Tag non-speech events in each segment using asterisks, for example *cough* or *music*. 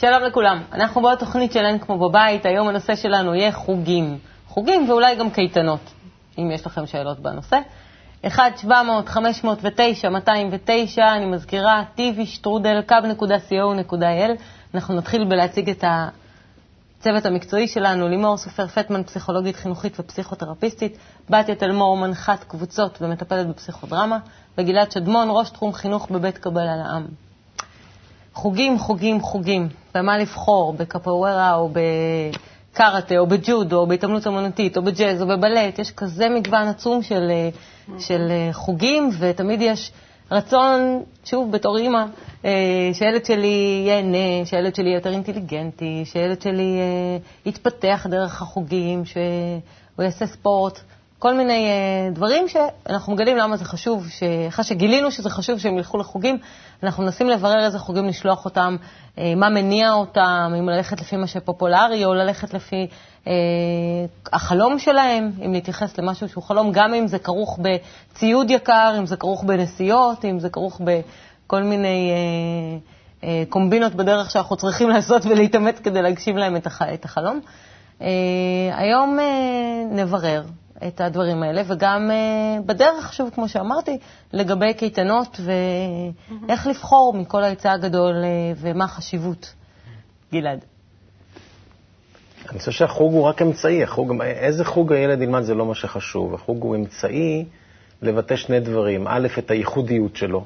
שלום לכולם. אנחנו בעוד תוכנית של אין כמו בבית. היום הנושא שלנו יהיה חוגים. חוגים ואולי גם קייטנות, אם יש לכם שאלות בנושא. 1-700-509-209, אני מזכירה, tvstrudel.co.il. אנחנו נתחיל בלהציג את הצוות המקצועי שלנו, לימור סופר פטמן, פסיכולוגית חינוכית ופסיכותרפיסטית, בתיה תלמור, מנחת קבוצות ומטפלת בפסיכודרמה, וגלעד שדמון, ראש תחום חינוך בבית קבל על העם. חוגים, חוגים, חוגים. במה לבחור, בקפוארה או בקארטה או בג'ודו או בהתעמלות אמנותית או בג'אז או בבלט. יש כזה מגוון עצום של, של חוגים, ותמיד יש רצון, שוב, בתור אימא, אה, שהילד שלי ייהנה, שהילד שלי יהיה יותר אינטליגנטי, שהילד שלי אה, יתפתח דרך החוגים, שהוא יעשה ספורט. כל מיני uh, דברים שאנחנו מגלים למה זה חשוב, אחרי שגילינו שזה חשוב שהם ילכו לחוגים, אנחנו מנסים לברר איזה חוגים לשלוח אותם, uh, מה מניע אותם, אם ללכת לפי מה שפופולרי או ללכת לפי uh, החלום שלהם, אם להתייחס למשהו שהוא חלום, גם אם זה כרוך בציוד יקר, אם זה כרוך בנסיעות, אם זה כרוך בכל מיני uh, uh, קומבינות בדרך שאנחנו צריכים *laughs* לעשות ולהתאמץ כדי להגשים להם את, הח, את החלום. Uh, היום uh, נברר את הדברים האלה, וגם uh, בדרך, שוב, כמו שאמרתי, לגבי קייטנות ואיך mm-hmm. לבחור מכל ההיצע הגדול uh, ומה החשיבות. גלעד. אני חושב שהחוג הוא רק אמצעי. החוג, איזה חוג הילד ילמד זה לא מה שחשוב. החוג הוא אמצעי לבטא שני דברים. א', את הייחודיות שלו.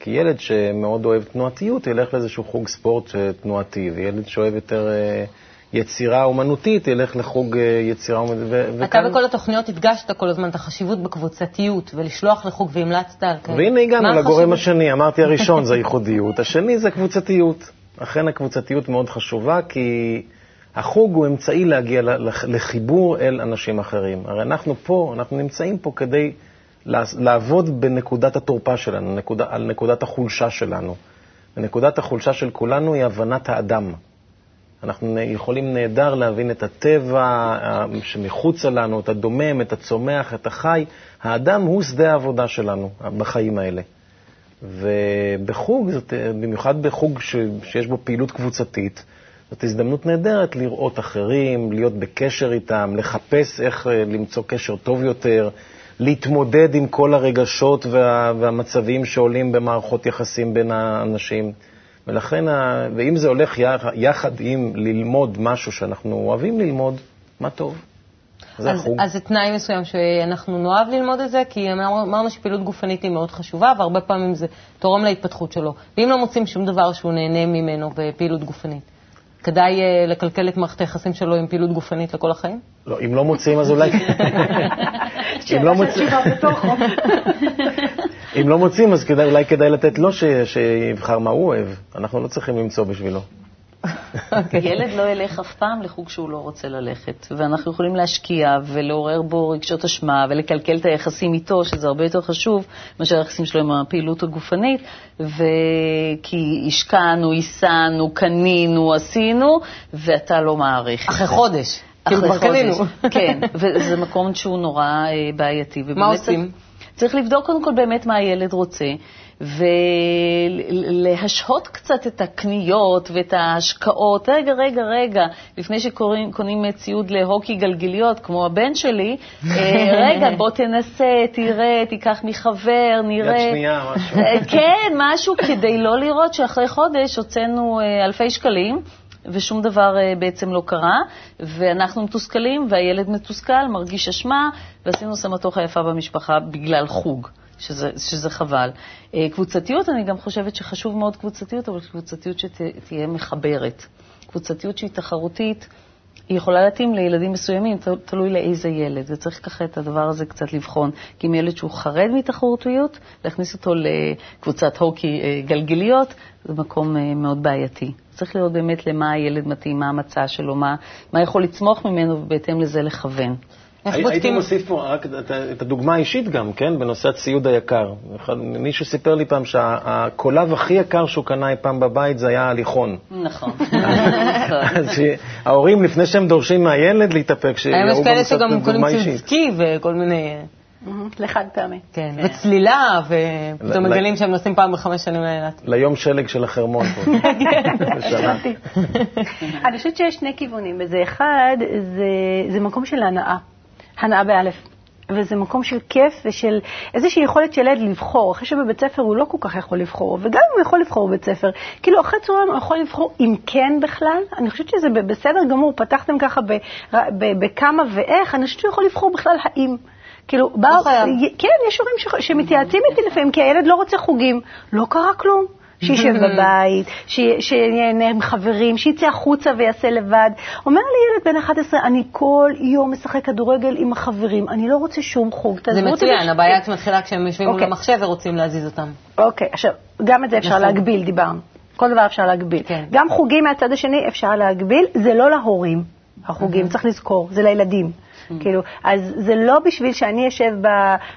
כי ילד שמאוד אוהב תנועתיות ילך לאיזשהו חוג ספורט תנועתי, וילד שאוהב יותר... Uh, יצירה אומנותית, ילך לחוג אה, יצירה אומנותית. אתה וכאן... בכל התוכניות הדגשת כל הזמן את החשיבות בקבוצתיות, ולשלוח לחוג והמלצת על כאלה. והנה הגענו לגורם השני, אמרתי הראשון זה *laughs* ייחודיות, השני זה קבוצתיות. אכן הקבוצתיות מאוד חשובה, כי החוג הוא אמצעי להגיע לחיבור אל אנשים אחרים. הרי אנחנו פה, אנחנו נמצאים פה כדי לעבוד בנקודת התורפה שלנו, נקודה, על נקודת החולשה שלנו. ונקודת החולשה של כולנו היא הבנת האדם. אנחנו יכולים נהדר להבין את הטבע שמחוצה לנו, את הדומם, את הצומח, את החי. האדם הוא שדה העבודה שלנו בחיים האלה. ובחוג, זאת, במיוחד בחוג ש, שיש בו פעילות קבוצתית, זאת הזדמנות נהדרת לראות אחרים, להיות בקשר איתם, לחפש איך אה, למצוא קשר טוב יותר, להתמודד עם כל הרגשות וה, והמצבים שעולים במערכות יחסים בין האנשים. ולכן, ואם זה הולך יחד עם ללמוד משהו שאנחנו אוהבים ללמוד, מה טוב. זה אז, החוג. אז זה תנאי מסוים שאנחנו נאהב ללמוד את זה, כי אמרנו שפעילות גופנית היא מאוד חשובה, והרבה פעמים זה תורם להתפתחות שלו. ואם לא מוצאים שום דבר שהוא נהנה ממנו בפעילות גופנית, כדאי uh, לקלקל את מערכת היחסים שלו עם פעילות גופנית לכל החיים? לא, אם לא מוצאים אז אולי... *laughs* אם לא מוצאים... *laughs* אם לא מוצאים, אז כדאי, אולי כדאי לתת לו ש, שיבחר מה הוא אוהב. אנחנו לא צריכים למצוא בשבילו. אוקיי. ילד לא ילך אף פעם לחוג שהוא לא רוצה ללכת, ואנחנו יכולים להשקיע ולעורר בו רגשות אשמה ולקלקל את היחסים איתו, שזה הרבה יותר חשוב מאשר היחסים שלו עם הפעילות הגופנית, וכי השקענו, הסענו, קנינו, עשינו, ואתה לא מעריך. אחרי חודש. אחרי חודש, כן, וזה מקום שהוא נורא אה, בעייתי. מה עושים? צריך לבדוק קודם כל באמת מה הילד רוצה, ולהשהות קצת את הקניות ואת ההשקעות. רגע, רגע, רגע, לפני שקונים ציוד להוקי גלגיליות, כמו הבן שלי, אה, *laughs* רגע, בוא תנסה, תראה, תיקח מחבר, נראה. יד שנייה, משהו. אה, כן, משהו כדי לא לראות שאחרי חודש הוצאנו אה, אלפי שקלים. ושום דבר בעצם לא קרה, ואנחנו מתוסכלים, והילד מתוסכל, מרגיש אשמה, ועשינו סמטוחה יפה במשפחה בגלל חוג. שזה, שזה חבל. אה, קבוצתיות, אני גם חושבת שחשוב מאוד קבוצתיות, אבל קבוצתיות שתהיה מחברת. קבוצתיות שהיא תחרותית, היא יכולה להתאים לילדים מסוימים, תלוי לאיזה ילד, וצריך ככה את הדבר הזה קצת לבחון. כי אם ילד שהוא חרד מתחרותיות, להכניס אותו לקבוצת הוקי אה, גלגליות, זה מקום אה, מאוד בעייתי. צריך לראות באמת למה הילד מתאים, מה המצע שלו, מה, מה יכול לצמוח ממנו, ובהתאם לזה לכוון. הייתי מוסיף פה רק את הדוגמה האישית גם, כן, בנושא הציוד היקר. מישהו סיפר לי פעם שהקולב הכי יקר שהוא קנה אי פעם בבית זה היה הליכון. נכון. *laughs* אז ההורים, לפני שהם דורשים מהילד להתאפק, שיראו גם קצת דוגמה אישית. יש כאלה שגם קונים ציוד סקי וכל מיני... לחד פעמי. כן, וצלילה, ופתאום מגלים שהם נוסעים פעם בחמש שנים לאילת. ליום שלג של החרמון פה. *laughs* הבנתי. אני חושבת שיש שני כיוונים בזה. אחד, זה, זה מקום של הנאה, הנאה באלף. וזה מקום של כיף ושל איזושהי יכולת של ילד לבחור. אחרי שבבית ספר הוא לא כל כך יכול לבחור, וגם אם הוא יכול לבחור בבית ספר, כאילו אחרי צהריים הוא יכול לבחור אם כן בכלל. אני חושבת שזה בסדר גמור, פתחתם ככה ב- ב- בכמה ואיך, אני חושבת שהוא יכול לבחור בכלל האם. כאילו, בא, חייב. כן, יש הורים ש- שמתייעצים איתי לפעמים, כי הילד לא רוצה חוגים. לא קרה כלום. שישב בבית, ש- שיהנה עם חברים, שיצא החוצה ויעשה לבד. אומר לי ילד בן 11, אני כל יום משחק כדורגל עם החברים, אני לא רוצה שום חוג. זה מצוין, הבעיה מתחילה כשהם יושבים מול אוקיי. המחשב ורוצים להזיז אותם. אוקיי, עכשיו, גם את זה אפשר נכון. להגביל, דיברנו. כל דבר אפשר להגביל. כן. גם חוגים מהצד השני אפשר להגביל, זה לא להורים, החוגים, צריך לזכור, זה לילדים. כאילו, אז זה לא בשביל שאני אשב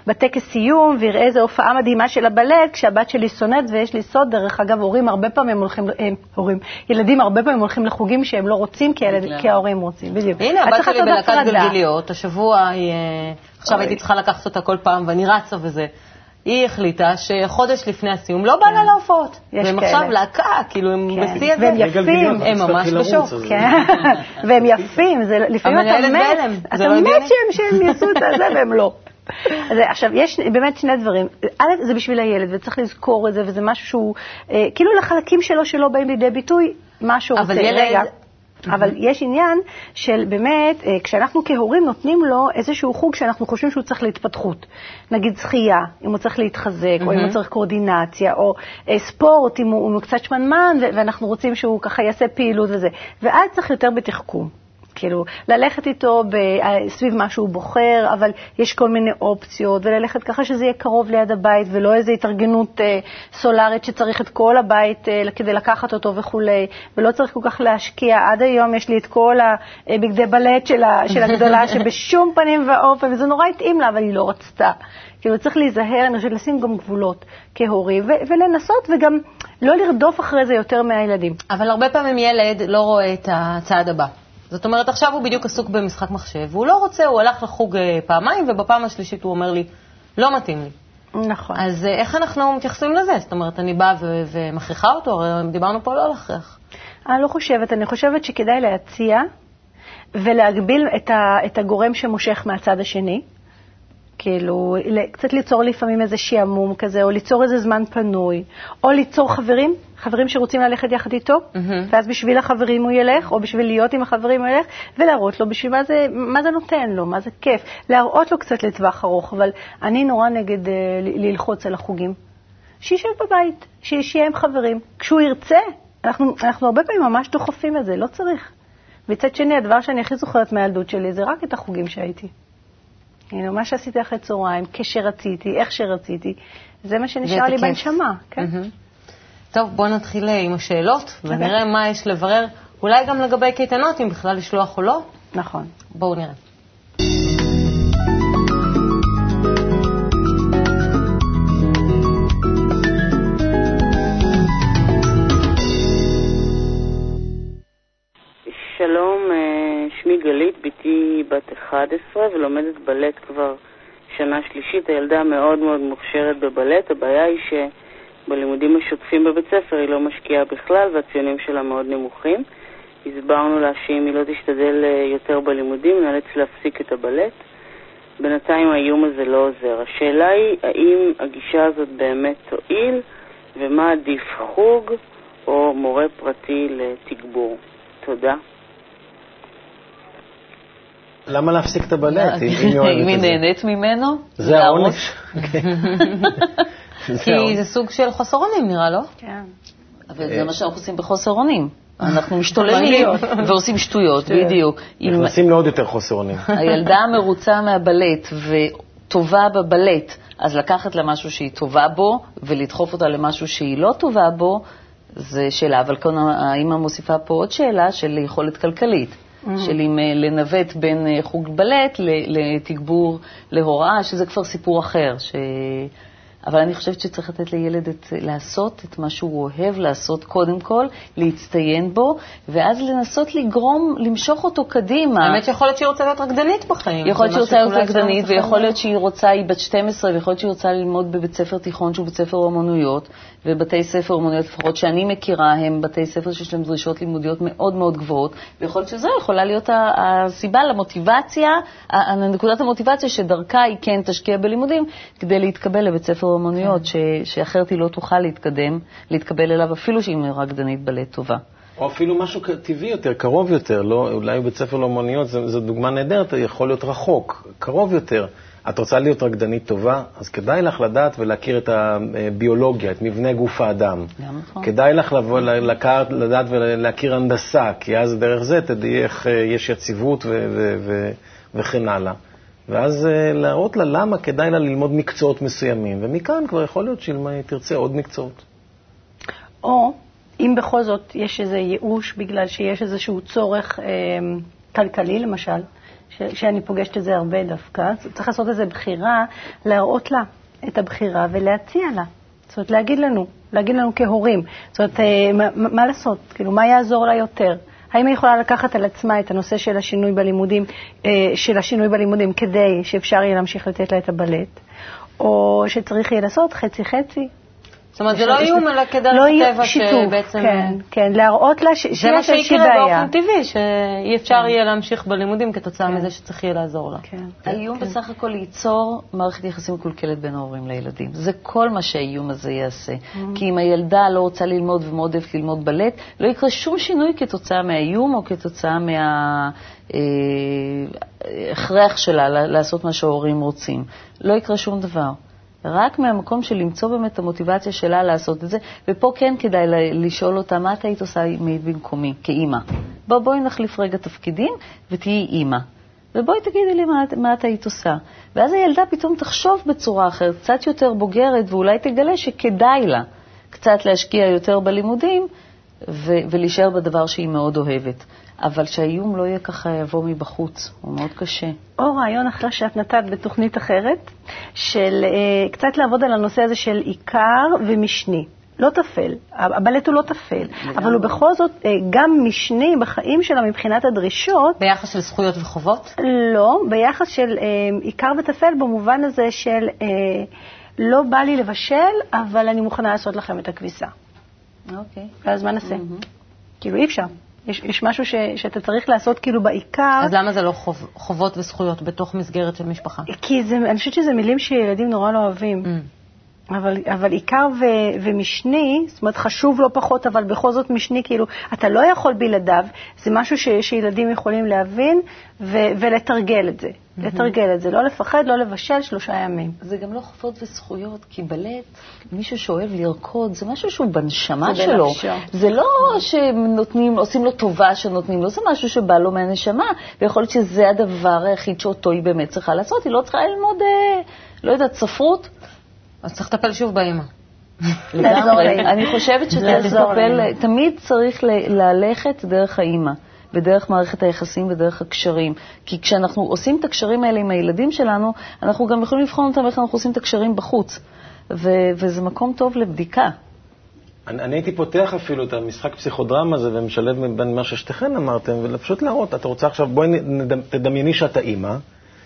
בטקס סיום ואראה איזו הופעה מדהימה של הבלט, כשהבת שלי שונאת, ויש לי סוד, דרך אגב, הורים הרבה פעמים הולכים, הם, הורים, ילדים הרבה פעמים הולכים לחוגים שהם לא רוצים, כי, הילד. כי ההורים רוצים, בדיוק. הנה, הבת שלי בלהקת. גלגיליות, השבוע היא... אה, עכשיו. הייתי צריכה לקחת אותה כל פעם, ואני רצה וזה. היא החליטה שחודש לפני הסיום לא בא לה להופעות. יש והם. עכשיו להקה, כאילו, הם כן. בשיא הזה. והם יפים. הם ממש בשוק. כן, *laughs* והם יפים, זה לפעמים אתה מת, אתה לא מת. שהם, יעשו את זה והם לא. אז עכשיו, יש באמת שני דברים. א', זה בשביל הילד, וצריך לזכור את זה, וזה משהו שהוא, אה, כאילו לחלקים שלו שלא באים לידי ביטוי, מה שהוא אבל רוצה. ילד- רגע. אבל יש עניין של באמת, אה, כשאנחנו כהורים נותנים לו איזשהו חוג שאנחנו חושבים שהוא צריך להתפתחות. נגיד שחייה, אם הוא צריך להתחזק, או אם הוא צריך קואורדינציה, או אה, ספורט, אם הוא, אם הוא קצת שמנמן, ואנחנו רוצים שהוא ככה יעשה פעילות וזה. ואז צריך יותר בתחכום. כאילו, ללכת איתו ב, אה, סביב מה שהוא בוחר, אבל יש כל מיני אופציות, וללכת ככה שזה יהיה קרוב ליד הבית, ולא איזו התארגנות אה, סולארית שצריך את כל הבית אה, כדי לקחת אותו וכולי, ולא צריך כל כך להשקיע. עד היום יש לי את כל הבגדי בלט של, ה, של הגדולה, *laughs* שבשום פנים ואופן, וזה נורא התאים לה, אבל היא לא רצתה. כאילו, צריך להיזהר, אני חושבת, לשים גם גבולות כהורים, ו- ולנסות, וגם לא לרדוף אחרי זה יותר מהילדים. אבל הרבה פעמים ילד לא רואה את הצעד הבא. זאת אומרת, עכשיו הוא בדיוק עסוק במשחק מחשב, והוא לא רוצה, הוא הלך לחוג אה, פעמיים, ובפעם השלישית הוא אומר לי, לא מתאים לי. נכון. אז אה, איך אנחנו מתייחסים לזה? זאת אומרת, אני באה ו- ומכריחה אותו, הרי דיברנו פה לא להכריח. אני לא חושבת, אני חושבת שכדאי להציע ולהגביל את, ה, את הגורם שמושך מהצד השני. כאילו, קצת ליצור לפעמים איזה שעמום כזה, או ליצור איזה זמן פנוי, או ליצור חברים, חברים שרוצים ללכת יחד איתו, מהמם. ואז בשביל החברים הוא ילך, או בשביל להיות עם החברים הוא ילך, ולהראות לו בשביל מה זה, מה זה נותן לו, מה זה כיף. להראות לו קצת לטווח ארוך, אבל אני נורא נגד uh, ללחוץ על החוגים. שישב בבית, שיהיה עם חברים. כשהוא ירצה, אנחנו, אנחנו הרבה פעמים ממש דוחפים את זה, לא צריך. מצד שני, הדבר שאני הכי זוכרת מהילדות שלי זה רק את החוגים שהייתי. הנה, מה שעשיתי אחרי צהריים, כשרציתי, איך שרציתי, זה מה שנשאר לי. בנשמה, כן? טוב, בואו נתחיל אה, עם השאלות. ונראה מה יש לברר, אולי גם לגבי קייטנות, אם בכלל לשלוח או לא. נכון. בואו נראה. בת 11 ולומדת בלט כבר שנה שלישית. הילדה מאוד מאוד מוכשרת בבלט, הבעיה היא שבלימודים השוטפים בבית ספר היא לא משקיעה בכלל והציונים שלה מאוד נמוכים. הסברנו לה שאם היא לא תשתדל אה, יותר בלימודים, נאלץ להפסיק את הבלט. בינתיים האיום הזה לא עוזר. השאלה היא, האם הגישה הזאת באמת תועיל, ומה עדיף, חוג או מורה פרטי לתגבור? תודה. למה להפסיק את הבלט, אם היא *laughs* אוהבת אם היא? נהנית ממנו, זה. העונש. *laughs* כן. *laughs* כי. זה סוג של חוסר אונים, נראה, לא? כן. אבל זה מה שאנחנו עושים בחוסר אונים. אנחנו משתוללים ועושים שטויות, בדיוק. נכנסים לעוד יותר חוסר אונים. הילדה מרוצה מהבלט וטובה בבלט, אז לקחת לה משהו שהיא טובה בו ולדחוף אותה למשהו שהיא לא טובה בו, זה שאלה. אבל כאן האמא מוסיפה פה עוד שאלה של יכולת כלכלית. של אם אה, לנווט בין אה, חוג בלט לתגבור להוראה, שזה כבר סיפור אחר, ש... אבל אני חושבת שצריך לתת לילד את, לעשות את מה שהוא אוהב לעשות קודם כל, להצטיין בו, ואז לנסות לגרום, למשוך אותו קדימה. האמת שיכול להיות שהיא רוצה להיות רקדנית בחיים. יכול להיות שהיא רוצה להיות רקדנית, ויכול להיות שהיא רוצה, היא בת 12, ויכול להיות שהיא רוצה ללמוד בבית ספר תיכון שהוא בית ספר אומנויות, ובתי ספר אומנויות, לפחות שאני מכירה, הם בתי ספר שיש להם דרישות לימודיות מאוד מאוד גבוהות, ויכול להיות שזו יכולה להיות הסיבה למוטיבציה, נקודת המוטיבציה שדרכה היא כן תשקיע בלימודים, כדי להתקבל לבית ספר אומנויות, ש- שאחרת היא לא תוכל להתקדם, להתקבל אליו, אפילו שהיא רקדנית בלט טובה. או אפילו משהו טבעי יותר, קרוב יותר, לא, אולי בית ספר לאומנויות, זו, זו דוגמה נהדרת, יכול להיות רחוק, קרוב יותר. את רוצה להיות רקדנית טובה, אז כדאי לך לדעת ולהכיר את הביולוגיה, את מבנה גוף האדם. גם נכון. כדאי לך לבוא, ל- לקחת, לדעת ולהכיר הנדסה, כי אז דרך זה תדעי איך אה, יש יציבות ו- ו- ו- וכן הלאה. ואז אה, להראות לה למה כדאי לה ללמוד מקצועות מסוימים, ומכאן כבר יכול להיות שהיא תרצה עוד מקצועות. או אם בכל זאת יש איזה ייאוש בגלל שיש איזשהו צורך אה, כלכלי, למשל, ש, שאני פוגשת את זה הרבה דווקא, צריך לעשות איזו בחירה, להראות לה את הבחירה ולהציע לה. זאת אומרת, להגיד לנו, להגיד לנו כהורים. זאת אומרת, אה, מה, מה לעשות? כאילו, מה יעזור לה יותר? האם היא יכולה לקחת על עצמה את הנושא של השינוי בלימודים, אה, של השינוי בלימודים כדי שאפשר יהיה להמשיך לתת לה את הבלט, או שצריך יהיה לעשות חצי-חצי, זאת אומרת, זה לא איום, אלא כדרך לא הטבע שיתוף, שבעצם... כן, כן, להראות לה ש- זה שיש מה איזושהי שיקרה בעיה. באופן טבעי, שאי אפשר יהיה להמשיך בלימודים כתוצאה מזה שצריך יהיה לעזור לה. כן. האיום בסך הכל ליצור מערכת יחסים מקולקלת בין ההורים לילדים. זה כל מה שהאיום הזה יעשה. כי אם הילדה לא רוצה ללמוד ומאוד אוהבת ללמוד בלט, לא יקרה שום שינוי כתוצאה מהאיום או כתוצאה מההכרח שלה ל- לעשות מה שההורים רוצים. לא יקרה שום דבר. רק מהמקום של למצוא באמת את המוטיבציה שלה לעשות את זה, ופה כן כדאי לשאול אותה, מה את היית עושה אם היית במקומי, כאימא? בוא, בואי נחליף רגע תפקידים ותהיי אימא. ובואי תגידי לי מה, מה את היית עושה. ואז הילדה פתאום תחשוב בצורה אחרת, קצת יותר בוגרת, ואולי תגלה שכדאי לה קצת להשקיע יותר בלימודים ו- ולהישאר בדבר שהיא מאוד אוהבת. אבל שהאיום לא יהיה ככה יבוא מבחוץ, הוא מאוד קשה. או רעיון אחר שאת נתת בתוכנית אחרת, של אה, קצת לעבוד על הנושא הזה של עיקר ומשני. לא טפל, הבלט הוא לא טפל, אבל הוא בכל זאת אה, גם משני בחיים שלה מבחינת הדרישות, ביחס של זכויות וחובות? לא, ביחס של אה, עיקר וטפל במובן הזה של לא בא לי לבשל, אבל אני מוכנה לעשות לכם את הכביסה. אוקיי. ואז מה נעשה? כאילו אי אפשר. יש, יש משהו ש, שאתה צריך לעשות כאילו בעיקר, אז למה זה לא חוב, חובות וזכויות בתוך מסגרת של משפחה? כי זה, אני חושבת שזה מילים שילדים נורא לא אוהבים. Mm. אבל, אבל עיקר ו, ומשני, זאת אומרת חשוב לא פחות, אבל בכל זאת משני, כאילו, אתה לא יכול בלעדיו, זה משהו ש, שילדים יכולים להבין ו, ולתרגל את זה. Mm-hmm. לתרגל את זה, לא לפחד, לא לבשל שלושה ימים. זה גם לא חובות וזכויות, כי בלט, מישהו שאוהב לרקוד, זה משהו שהוא בנשמה זה שלו. בנפשו. זה לא שנותנים, עושים לו טובה שנותנים לו, זה משהו שבא לו מהנשמה, ויכול להיות שזה הדבר היחיד שאותו היא באמת צריכה לעשות, היא לא צריכה ללמוד, אה, לא יודעת, ספרות. אז צריך לטפל שוב באימא. אני חושבת שצריך לעזור לטפל, להם. תמיד צריך ל- ללכת דרך האימא. ודרך מערכת היחסים ודרך הקשרים. כי כשאנחנו עושים את הקשרים האלה עם הילדים שלנו, אנחנו גם יכולים לבחון אותם איך אנחנו עושים את הקשרים בחוץ. ו- וזה מקום טוב לבדיקה. אני, אני הייתי פותח אפילו את המשחק פסיכודרמה הזה ומשלב בין מה ששתיכן אמרתם, ופשוט להראות, את רוצה עכשיו, בואי נד- תדמייני שאת האימא,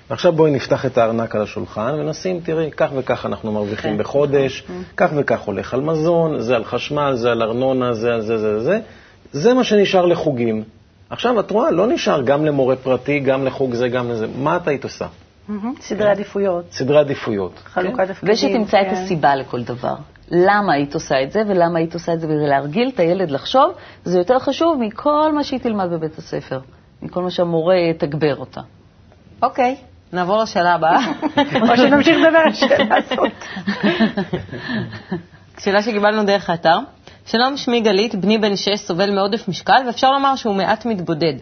ועכשיו בואי נפתח את הארנק על השולחן ונשים, תראי, כך וכך אנחנו מרוויחים כן. בחודש, כך וכך הולך על מזון, זה על חשמל, זה על ארנונה, זה על זה, זה, זה. זה מה שנשאר לחוגים. עכשיו, את רואה, לא נשאר גם למורה פרטי, גם לחוג זה, גם לזה. מה את היית עושה? סדרי עדיפויות, סדרי עדיפויות. חלוקת תפקידים. ושתמצא את כן. הסיבה לכל דבר. למה היית עושה את זה ולמה היית עושה את זה, ולהרגיל את הילד לחשוב, זה יותר חשוב מכל מה שהיא תלמד בבית הספר, מכל מה שהמורה יתגבר אותה. אוקיי, נעבור לשאלה הבאה. *laughs* או שנמשיך לדבר על השאלה הזאת. *laughs* שאלה שקיבלנו דרך האתר. שלום, שמי גלית, בני בן 6 סובל מעודף משקל, ואפשר לומר שהוא מעט מתבודד.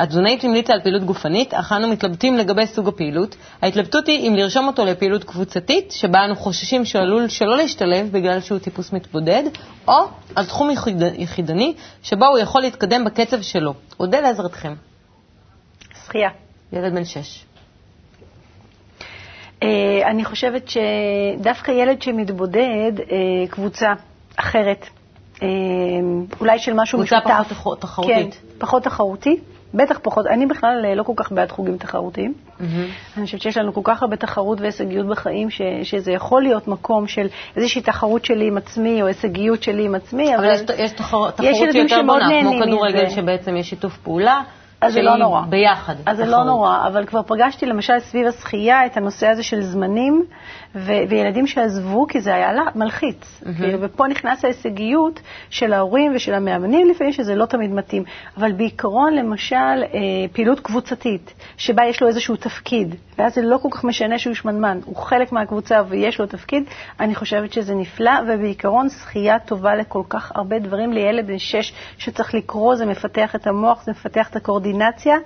התזונאית המליצה על פעילות גופנית, אך אנו מתלבטים לגבי סוג הפעילות. ההתלבטות היא אם לרשום אותו לפעילות קבוצתית, שבה אנו חוששים שהוא עלול שלא להשתלב בגלל שהוא טיפוס מתבודד, או על תחום יחיד... יחידני, שבו הוא יכול להתקדם בקצב שלו. אודה לעזרתכם. שחייה. ילד בן 6. אני חושבת שדווקא ילד שמתבודד, אה, קבוצה אחרת, אה, אולי של משהו קבוצה משותף. פחות תחרותית. כן, פחות תחרותי. בטח פחות, אני בכלל אה, לא כל כך בעד חוגים תחרותיים. אני חושבת שיש לנו כל כך הרבה תחרות והישגיות בחיים, ש, שזה יכול להיות מקום של איזושהי תחרות שלי עם עצמי, או הישגיות שלי עם עצמי, אבל אבל... יש, יש תחר, תחרות שהיא יותר בונה, כמו כדורגל. שבעצם יש שיתוף פעולה, אז זה לא נורא. ביחד. אז זה לא. נורא, אבל כבר פגשתי למשל סביב השחייה את הנושא הזה של זמנים, ו- וילדים שעזבו כי זה היה לה- מלחיץ. כאילו, ופה נכנס ההישגיות של ההורים ושל המאמנים לפעמים, שזה לא תמיד מתאים. אבל בעיקרון, למשל, אה, פעילות קבוצתית, שבה יש לו איזשהו תפקיד, ואז זה לא כל כך משנה שהוא שמנמן, הוא חלק מהקבוצה ויש לו תפקיד, אני חושבת שזה נפלא, ובעיקרון שחייה טובה לכל כך הרבה דברים. לילד בן שש שצריך לקרוא, זה מפתח את המוח, זה מפתח את הקואורדינציה.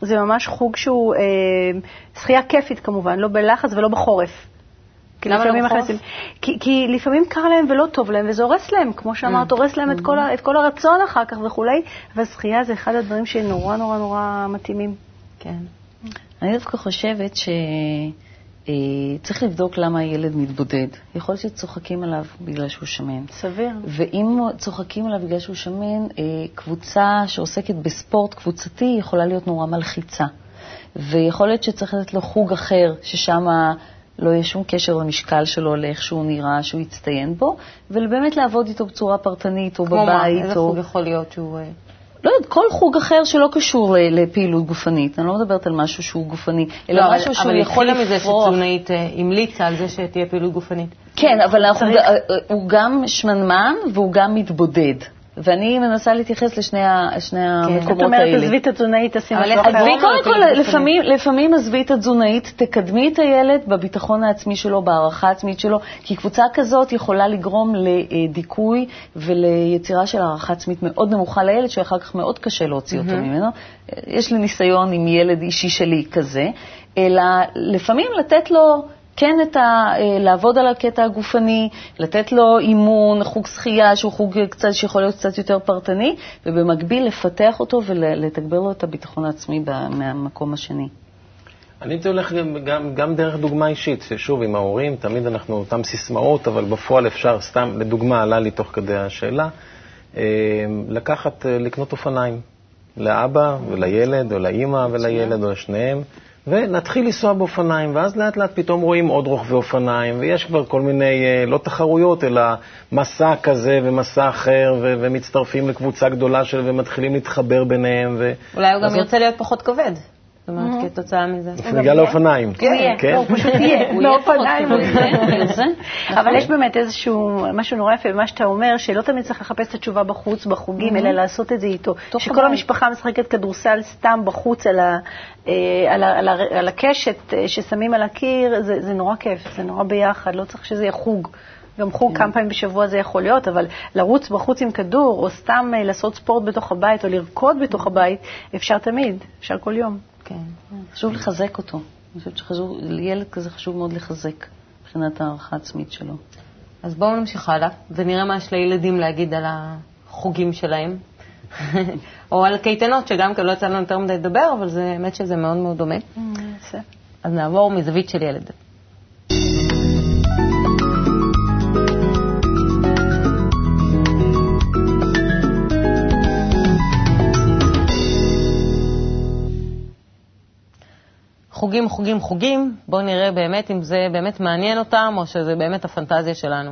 זה ממש חוג שהוא אה, שחייה כיפית כמובן, לא בלחץ ולא בחורף. כי לפעמים? מכניסים- כי, כי לפעמים קר להם ולא טוב להם, וזה הורס להם, כמו שאמרת, הורס להם את כל, ה- את כל הרצון אחר כך וכולי, שחייה זה אחד הדברים שנורא נורא נורא מתאימים. כן. אני דווקא חושבת שצריך לבדוק למה הילד מתבודד. יכול להיות שצוחקים עליו בגלל שהוא שמן. סביר. ואם צוחקים עליו בגלל שהוא שמן, אה, קבוצה שעוסקת בספורט קבוצתי יכולה להיות נורא מלחיצה. ויכול להיות שצריך לתת לו חוג אחר, ששם לא יהיה שום קשר למשקל שלו, לאיך שהוא נראה, שהוא יצטיין בו, ובאמת לעבוד איתו בצורה פרטנית, או כמו מה? בבית, איזה או... חוג יכול להיות שהוא... אה, לא יודעת, כל חוג אחר שלא קשור לפעילות גופנית. אני לא מדברת על משהו שהוא גופני, אלא לא, אבל- משהו שהוא אבל יכול התחילה מזה לפרוח. שתזונאית אה, המליצה על זה שתהיה פעילות גופנית. כן, אבל אנחנו, צריך. הוא גם שמנמן והוא גם מתבודד. ואני מנסה להתייחס לשני שני את המקומות אומרת, האלה. עזבי את התזונאית, אבל משהו אחר. עזבי קודם מאוד כל, לפעמים, לפעמים עזבי את התזונאית, תקדמי את הילד בביטחון העצמי שלו, בהערכה העצמית שלו, כי קבוצה כזאת יכולה לגרום לדיכוי וליצירה של הערכה עצמית מאוד נמוכה לילד, שאחר כך מאוד קשה להוציא אותו ממנו. יש לי ניסיון עם ילד אישי שלי כזה, אלא לפעמים לתת לו... כן את ה, אה, לעבוד על הקטע הגופני, לתת לו אימון, חוג שחייה שהוא חוג קצת, שיכול להיות קצת יותר פרטני, ובמקביל לפתח אותו ולתגבר לו את הביטחון העצמי מהמקום השני. אני הייתי הולך גם, גם, גם דרך דוגמה אישית, ששוב, עם ההורים, תמיד אנחנו אותם סיסמאות, אבל בפועל אפשר, סתם, לדוגמה, עלה לי תוך כדי השאלה, אה, לקחת, אה, לקנות אופניים, לאבא ולילד, או לאימא ולילד, או לשניהם, ונתחיל לנסוע באופניים, ואז לאט לאט פתאום רואים עוד רוכבי אופניים, ויש כבר כל מיני, אה, לא תחרויות, אלא מסע כזה ומסע אחר, ו- ומצטרפים לקבוצה גדולה של, ומתחילים להתחבר ביניהם. ו... אולי הוא גם ירצה להיות פחות כבד. אומרת, כתוצאה מזה. בגלל האופניים. הוא יהיה, כן. לא, הוא פשוט יהיה, *laughs* הוא. כבד, זה, זה. אבל יש באמת איזשהו, משהו נורא יפה במה שאתה אומר, שלא תמיד צריך לחפש את התשובה בחוץ, בחוגים, אלא לעשות את זה איתו. שכל. המשפחה משחקת כדורסל סתם בחוץ על, ה, אה, הקשת אה, ששמים על הקיר, זה, זה נורא כיף, זה נורא ביחד, לא צריך שזה יהיה חוג. גם חוג כמה פעמים בשבוע זה יכול להיות, אבל לרוץ בחוץ עם כדור, או סתם אה, לעשות ספורט בתוך הבית, או לרקוד בתוך הבית, אפשר תמיד, אפשר כל יום. כן. חשוב לחזק אותו. אני חושבת שחשוב, לילד כזה חשוב מאוד לחזק מבחינת הערכה העצמית שלו. אז בואו נמשיך הלאה, ונראה מה יש לילדים להגיד על החוגים שלהם. *laughs* או על קייטנות, שגם כן לא יצא לנו יותר מדי לדבר, אבל זה, האמת שזה מאוד מאוד דומה. יפה. אז נעבור מזווית של ילד. חוגים, חוגים, חוגים, בואו נראה באמת אם זה באמת מעניין אותם, או שזה באמת הפנטזיה שלנו.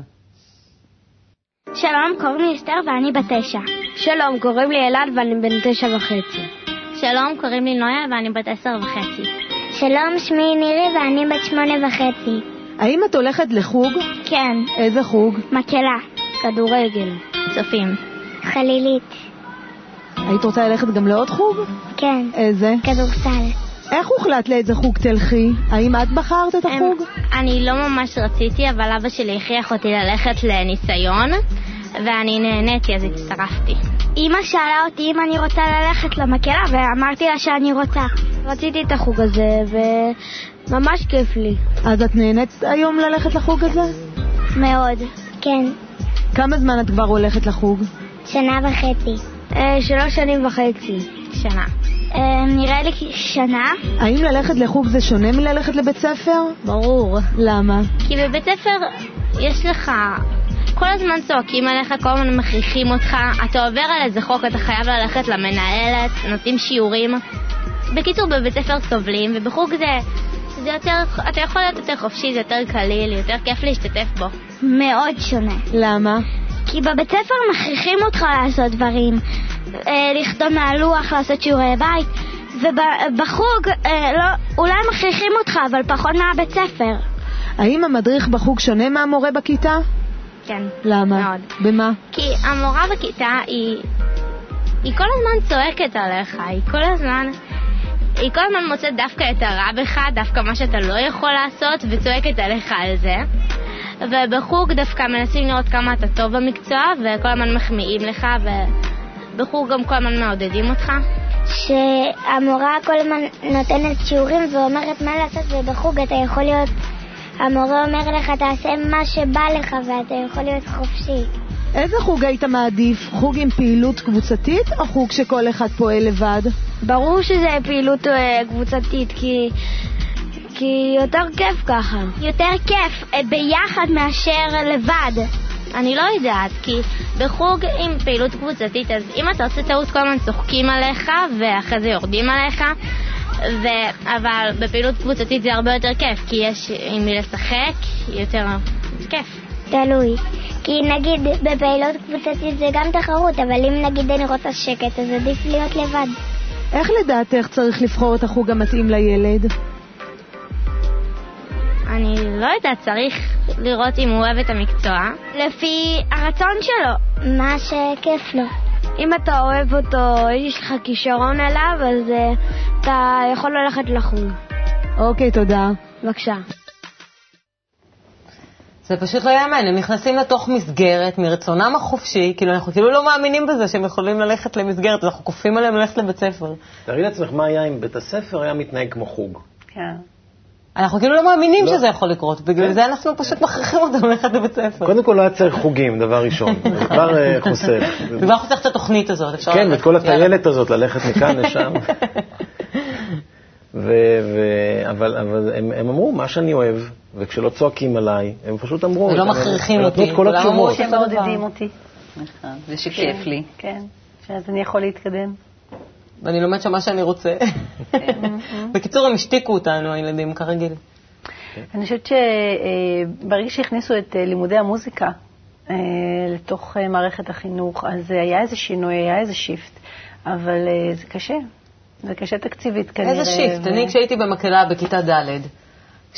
שלום, קוראים לי אסתר ואני בת תשע. שלום, קוראים לי אלעד ואני בן תשע וחצי. שלום, קוראים לי נויה ואני בת עשר וחצי. שלום, שמי נירי ואני בת שמונה וחצי. האם את הולכת לחוג? כן, איזה חוג? מקהלה, כדורגל, צופים. חלילית, היית רוצה ללכת גם לעוד חוג? כן, איזה? כדורסל. איך הוחלט לאיזה חוג תלכי? האם את בחרת את החוג? אני לא ממש רציתי, אבל אבא שלי הכריח אותי ללכת לניסיון, ואני נהניתי אז הצטרפתי. אמא שאלה אותי אם אני רוצה ללכת למקהלה, ואמרתי לה שאני רוצה. רציתי את החוג הזה, וממש כיף לי. אז את נהנית היום ללכת לחוג הזה? מאוד. כן, כמה זמן את כבר הולכת לחוג? שנה וחצי. אה, שלוש שנים וחצי. שנה. אה, נראה לי שנה. האם ללכת לחוג זה שונה מללכת לבית ספר? ברור. למה? כי בבית ספר יש לך... כל הזמן צועקים עליך, כל הזמן מכריחים אותך, אתה עובר על איזה חוק, אתה חייב ללכת למנהלת, נותנים שיעורים. בקיצור, בבית ספר סובלים, ובחוג זה, זה יותר, אתה יכול להיות יותר חופשי, זה יותר קליל, יותר כיף להשתתף בו. מאוד שונה. למה? כי בבית ספר מכריחים אותך לעשות דברים, לכתוב מהלוח, לעשות שיעורי בית, ובחוג אה, לא, אולי מכריחים אותך, אבל פחות מהבית ספר. האם המדריך בחוג שונה מהמורה בכיתה? כן. למה? מאוד. במה? כי המורה בכיתה היא, היא כל הזמן צועקת עליך, היא כל הזמן, היא כל הזמן מוצאת דווקא את הרע בך, דווקא מה שאתה לא יכול לעשות, וצועקת עליך על זה. ובחוג דווקא מנסים לראות כמה אתה טוב במקצוע, וכל הזמן מחמיאים לך, ובחוג גם כל הזמן מעודדים אותך. שהמורה כל הזמן נותנת שיעורים ואומרת מה לעשות, ובחוג אתה יכול להיות, המורה אומר לך תעשה מה שבא לך ואתה יכול להיות חופשי. איזה חוג היית מעדיף? חוג עם פעילות קבוצתית או חוג שכל אחד פועל לבד? ברור שזה פעילות אה, קבוצתית, כי... כי יותר כיף ככה. יותר כיף אה, ביחד מאשר לבד. אני לא יודעת, כי בחוג עם פעילות קבוצתית, אז אם אתה עושה טעות כל הזמן צוחקים עליך, ואחרי זה יורדים עליך, ו... אבל בפעילות קבוצתית זה הרבה יותר כיף, כי יש עם מי לשחק, יותר כיף. תלוי. כי נגיד בפעילות קבוצתית זה גם תחרות, אבל אם נגיד אני רוצה שקט, אז עדיף להיות לבד. איך לדעתך צריך לבחור את החוג המתאים לילד? אני לא יודעת, צריך לראות אם הוא אוהב את המקצוע. לפי הרצון שלו. מה שכיף לו. אם אתה אוהב אותו, יש לך כישרון אליו, אז uh, אתה יכול ללכת לחוג. אוקיי, תודה. בבקשה. זה פשוט לא יאמן, הם נכנסים לתוך מסגרת מרצונם החופשי, כאילו אנחנו כאילו לא מאמינים בזה שהם יכולים ללכת למסגרת, אנחנו כופים עליהם ללכת לבית ספר. תארי לעצמך מה היה אם בית הספר היה מתנהג כמו חוג. כן. אנחנו כאילו לא מאמינים לא. שזה יכול לקרות, בגלל זה אנחנו פשוט מכריחים אותם ללכת לבית ספר. קודם כל לא היה צריך חוגים, דבר ראשון. *laughs* זה כבר אה, חוסך. וכבר חוסך את התוכנית הזאת, אפשר... כן, ללכת. ואת כל. הטיילת הזאת, ללכת מכאן *laughs* לשם. ו- ו- אבל, אבל הם, הם אמרו, מה שאני אוהב, וכשלא צועקים עליי, הם פשוט אמרו. ולא הם- מכריחים הם נתנו אותי, את כל כולם אמרו התשובות. שהם. מעודדים אותי. נכון, ושכיף לי. כן, שאז אני יכול להתקדם. ואני לומד שם מה שאני רוצה. *laughs* בקיצור, הם השתיקו אותנו, הילדים, כרגיל. אני חושבת שברגע שהכניסו את אה, לימודי המוזיקה אה, לתוך אה, מערכת החינוך, אז היה איזה שינוי, היה איזה shift, אבל אה, זה קשה. זה קשה תקציבית כנראה. איזה shift. אני, כשהייתי במקהלה בכיתה ד',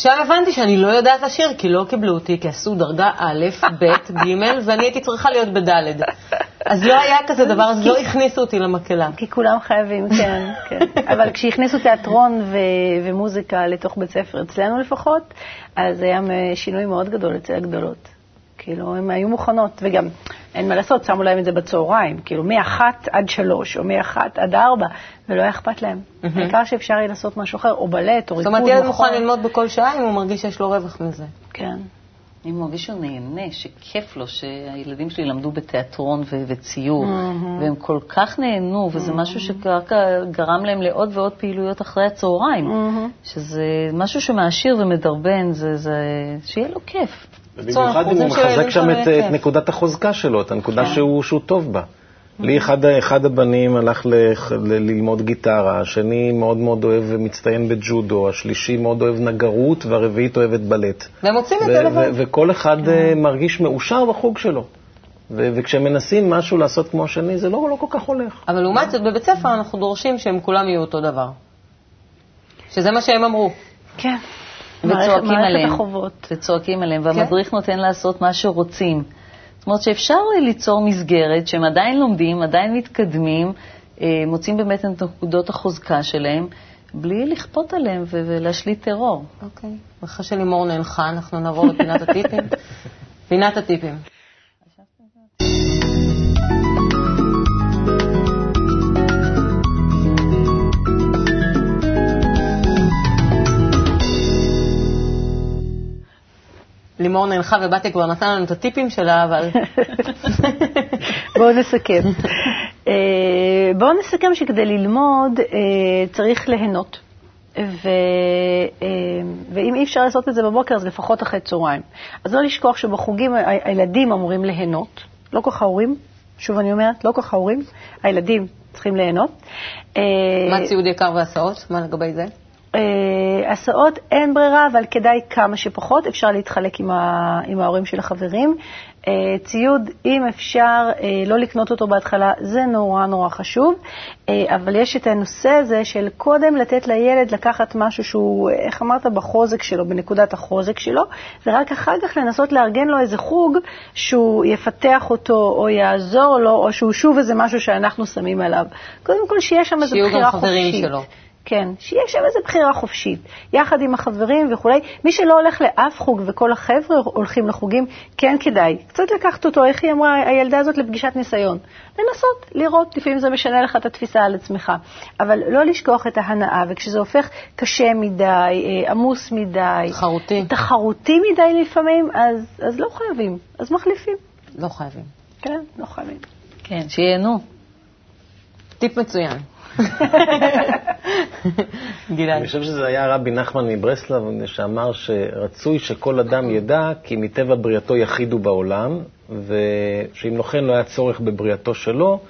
עכשיו הבנתי שאני לא יודעת לשיר, כי לא קיבלו אותי, כי עשו דרגה א', ב', ג', ואני הייתי צריכה להיות בד'. אז לא היה כזה דבר, אז לא הכניסו אותי למקהלה. כי כולם חייבים, כן, כן. אבל כשהכניסו תיאטרון ו- ומוזיקה לתוך בית ספר, אצלנו לפחות, אז היה שינוי מאוד גדול אצל הגדולות. כאילו, הן היו מוכנות, וגם, אין מה לעשות, שמו להם את זה בצהריים, כאילו, מאחת עד שלוש, או מאחת עד ארבע, ולא היה אכפת להם. העיקר שאפשר יהיה לעשות משהו אחר, או בלט, או זאת ריקוד, אומרת, ילד. מוכן ללמוד בכל שעה אם הוא מרגיש שיש לו רווח מזה. כן. אני מרגיש שהוא נהנה, שכיף לו, שהילדים שלי למדו בתיאטרון ו- וציור, והם כל כך נהנו, וזה משהו שככה גרם להם לעוד ועוד פעילויות אחרי הצהריים, שזה משהו שמעשיר ומדרבן, זה, זה, שיהיה לו כיף. ובמיוחד אנחנו אם הוא מחזק שם את, יהיה את כיף. נקודת החוזקה שלו, את הנקודה שהוא, שהוא טוב בה. לי אחד, אחד הבנים הלך ל- ל- ללמוד גיטרה, השני מאוד מאוד אוהב ומצטיין בג'ודו, השלישי מאוד אוהב נגרות, והרביעית אוהבת בלט. והם מוצאים את זה לבד. וכל אחד אה, מרגיש מאושר בחוג שלו. ו- וכשמנסים משהו לעשות כמו השני, זה לא, לא כל כך הולך. אבל לעומת זאת, בבית ספר אנחנו דורשים שהם כולם יהיו אותו דבר. שזה מה שהם אמרו. כן. וצועקים עליהם. החובות. וצועקים עליהם, והמדריך נותן לעשות מה שרוצים. זאת אומרת שאפשר ליצור מסגרת שהם עדיין לומדים, עדיין מתקדמים, אה, מוצאים באמת את נקודות החוזקה שלהם, בלי לכפות עליהם ו- ולהשליט טרור. אוקיי. אחרי שלימור נאנחה, אנחנו נעבור לפינת הטיפים. *laughs* פינת הטיפים. לימור נאנחה ובתיה כבר נתנה לנו את הטיפים שלה, אבל... *laughs* בואו נסכם. אה, בואו נסכם שכדי ללמוד אה, צריך ליהנות. ו, אה, ואם אי אפשר לעשות את זה בבוקר, אז לפחות אחרי צהריים. אז לא לשכוח שבחוגים הילדים אמורים ליהנות, לא כל כך ההורים, שוב אני אומרת, לא כל כך ההורים, הילדים צריכים ליהנות. מה ציוד יקר והסעות? מה לגבי זה? אה, הסעות אין ברירה, אבל כדאי כמה שפחות. אפשר להתחלק עם, ה, עם ההורים של החברים. אה, ציוד, אם אפשר אה, לא לקנות אותו בהתחלה, זה נורא נורא חשוב. אבל יש את הנושא הזה של קודם לתת לילד לקחת משהו שהוא, איך אמרת, בחוזק שלו, בנקודת החוזק שלו, ורק אחר כך לנסות לארגן לו איזה חוג שהוא יפתח אותו או יעזור לו, או שהוא שוב איזה משהו שאנחנו שמים עליו. קודם כל שיהיה שם איזו שיהיו גם בחירה חברים חופשית. שלו. כן, שיהיה שם איזו בחירה חופשית, יחד עם החברים וכולי. מי שלא הולך לאף חוג וכל החבר'ה הולכים לחוגים, כן כדאי. קצת לקחת אותו, איך היא אמרה, הילדה הזאת לפגישת ניסיון. לנסות, לראות, לפעמים זה משנה לך את התפיסה על עצמך. אבל לא לשכוח את ההנאה, וכשזה הופך קשה מדי, אה, עמוס מדי, תחרותי. תחרותי מדי לפעמים, אז, אז לא חייבים, אז מחליפים. לא חייבים. כן, לא חייבים. כן, שייהנו. טיפ מצוין. *laughs* גלעד. אני חושב שזה היה רבי נחמן מברסלב שאמר שרצוי שכל אדם ידע כי מטבע בריאתו יחיד הוא בעולם, ושאם לא כן לא היה צורך בבריאתו שלו,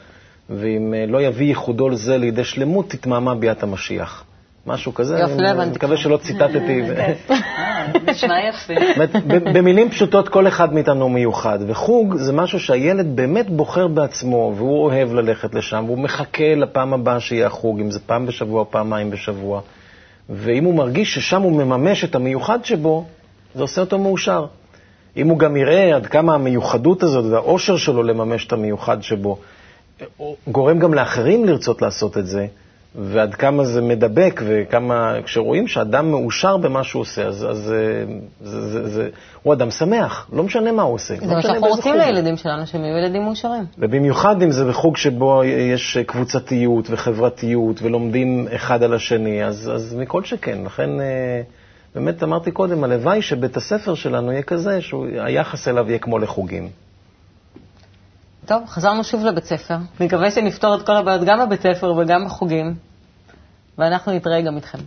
ואם אה, לא יביא ייחודו לזה לידי שלמות, תתמהמה ביאת המשיח. משהו כזה, יופי, לא אני מקווה. שלא ציטטתי. *laughs* אה, נשמע יפה. במילים פשוטות, כל אחד מאיתנו מיוחד, וחוג זה משהו שהילד באמת בוחר בעצמו, והוא אוהב ללכת לשם, והוא מחכה לפעם הבאה שיהיה החוג, אם זה פעם בשבוע פעמיים בשבוע. ואם הוא מרגיש ששם הוא מממש את המיוחד שבו, זה עושה אותו מאושר. אם הוא גם יראה עד כמה המיוחדות הזאת והאושר שלו לממש את המיוחד שבו, גורם גם לאחרים לרצות לעשות את זה, ועד כמה זה מדבק, וכמה, כשרואים שאדם מאושר במה שהוא עושה, אז, אז זה, זה, זה, זה, הוא אדם שמח, לא משנה מה הוא עושה. זה לא מה שאנחנו רוצים. לילדים שלנו, שהם יהיו ילדים מאושרים. ובמיוחד אם זה בחוג שבו יש קבוצתיות וחברתיות ולומדים אחד על השני, אז, אז מכל שכן. לכן, אה, באמת אמרתי קודם, הלוואי שבית הספר שלנו יהיה כזה, שהיחס אליו יהיה כמו לחוגים. טוב, חזרנו שוב לבית ספר. נקווה שנפתור את כל הבעיות גם בבית ספר וגם בחוגים, ואנחנו נתראה גם איתכם.